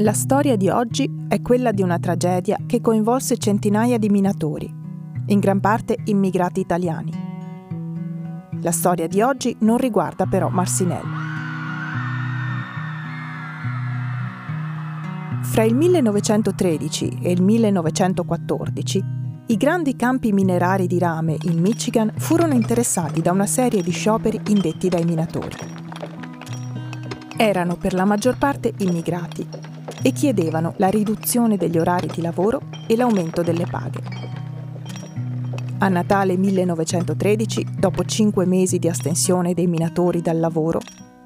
La storia di oggi è quella di una tragedia che coinvolse centinaia di minatori, in gran parte immigrati italiani. La storia di oggi non riguarda però Marsinello. Fra il 1913 e il 1914 i grandi campi minerari di rame in Michigan furono interessati da una serie di scioperi indetti dai minatori. Erano per la maggior parte immigrati e chiedevano la riduzione degli orari di lavoro e l'aumento delle paghe. A Natale 1913, dopo cinque mesi di astensione dei minatori dal lavoro,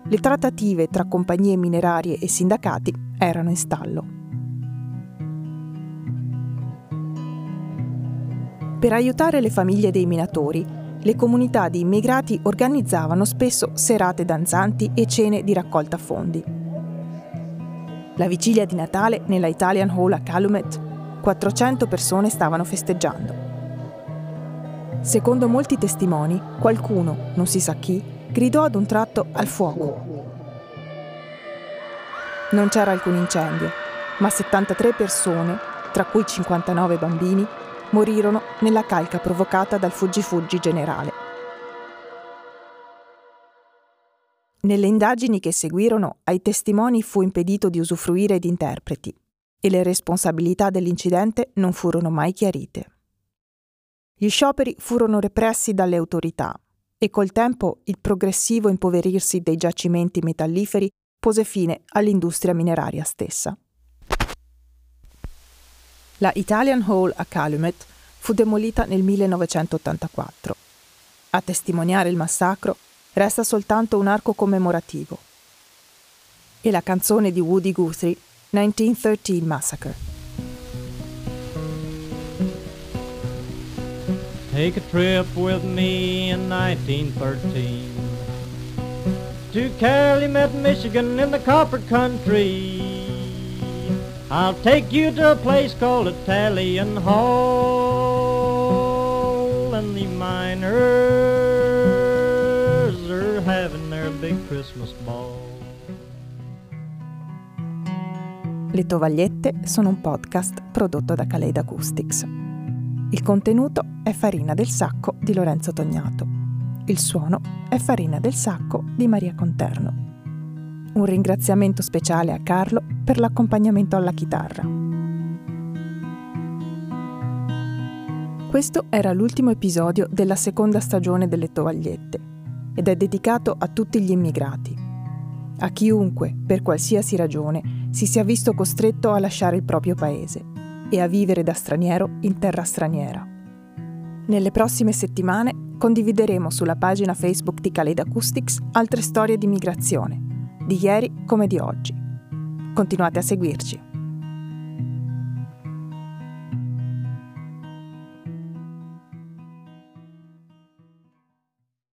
le trattative tra compagnie minerarie e sindacati erano in stallo. Per aiutare le famiglie dei minatori, le comunità di immigrati organizzavano spesso serate danzanti e cene di raccolta fondi. La vigilia di Natale nella Italian Hall a Calumet, 400 persone stavano festeggiando. Secondo molti testimoni, qualcuno, non si sa chi, gridò ad un tratto al fuoco. Non c'era alcun incendio, ma 73 persone, tra cui 59 bambini, morirono nella calca provocata dal fuggi-fuggi generale. Nelle indagini che seguirono ai testimoni fu impedito di usufruire di interpreti e le responsabilità dell'incidente non furono mai chiarite. Gli scioperi furono repressi dalle autorità e col tempo il progressivo impoverirsi dei giacimenti metalliferi pose fine all'industria mineraria stessa. La Italian Hall a Calumet fu demolita nel 1984. A testimoniare il massacro resta soltanto un arco commemorativo. E la canzone di Woody Guthrie, 1913 Massacre. Take a trip with me in 1913 to Calumet, Michigan in the copper country. I'll take you to a place called Italian Hall and the miners Christmas ball. Le Tovagliette sono un podcast prodotto da Kaleid Acoustics. Il contenuto è Farina del Sacco di Lorenzo Tognato. Il suono è Farina del Sacco di Maria Conterno. Un ringraziamento speciale a Carlo per l'accompagnamento alla chitarra. Questo era l'ultimo episodio della seconda stagione delle Tovagliette ed è dedicato a tutti gli immigrati, a chiunque, per qualsiasi ragione, si sia visto costretto a lasciare il proprio paese e a vivere da straniero in terra straniera. Nelle prossime settimane condivideremo sulla pagina Facebook di Khaled Acoustics altre storie di migrazione, di ieri come di oggi. Continuate a seguirci.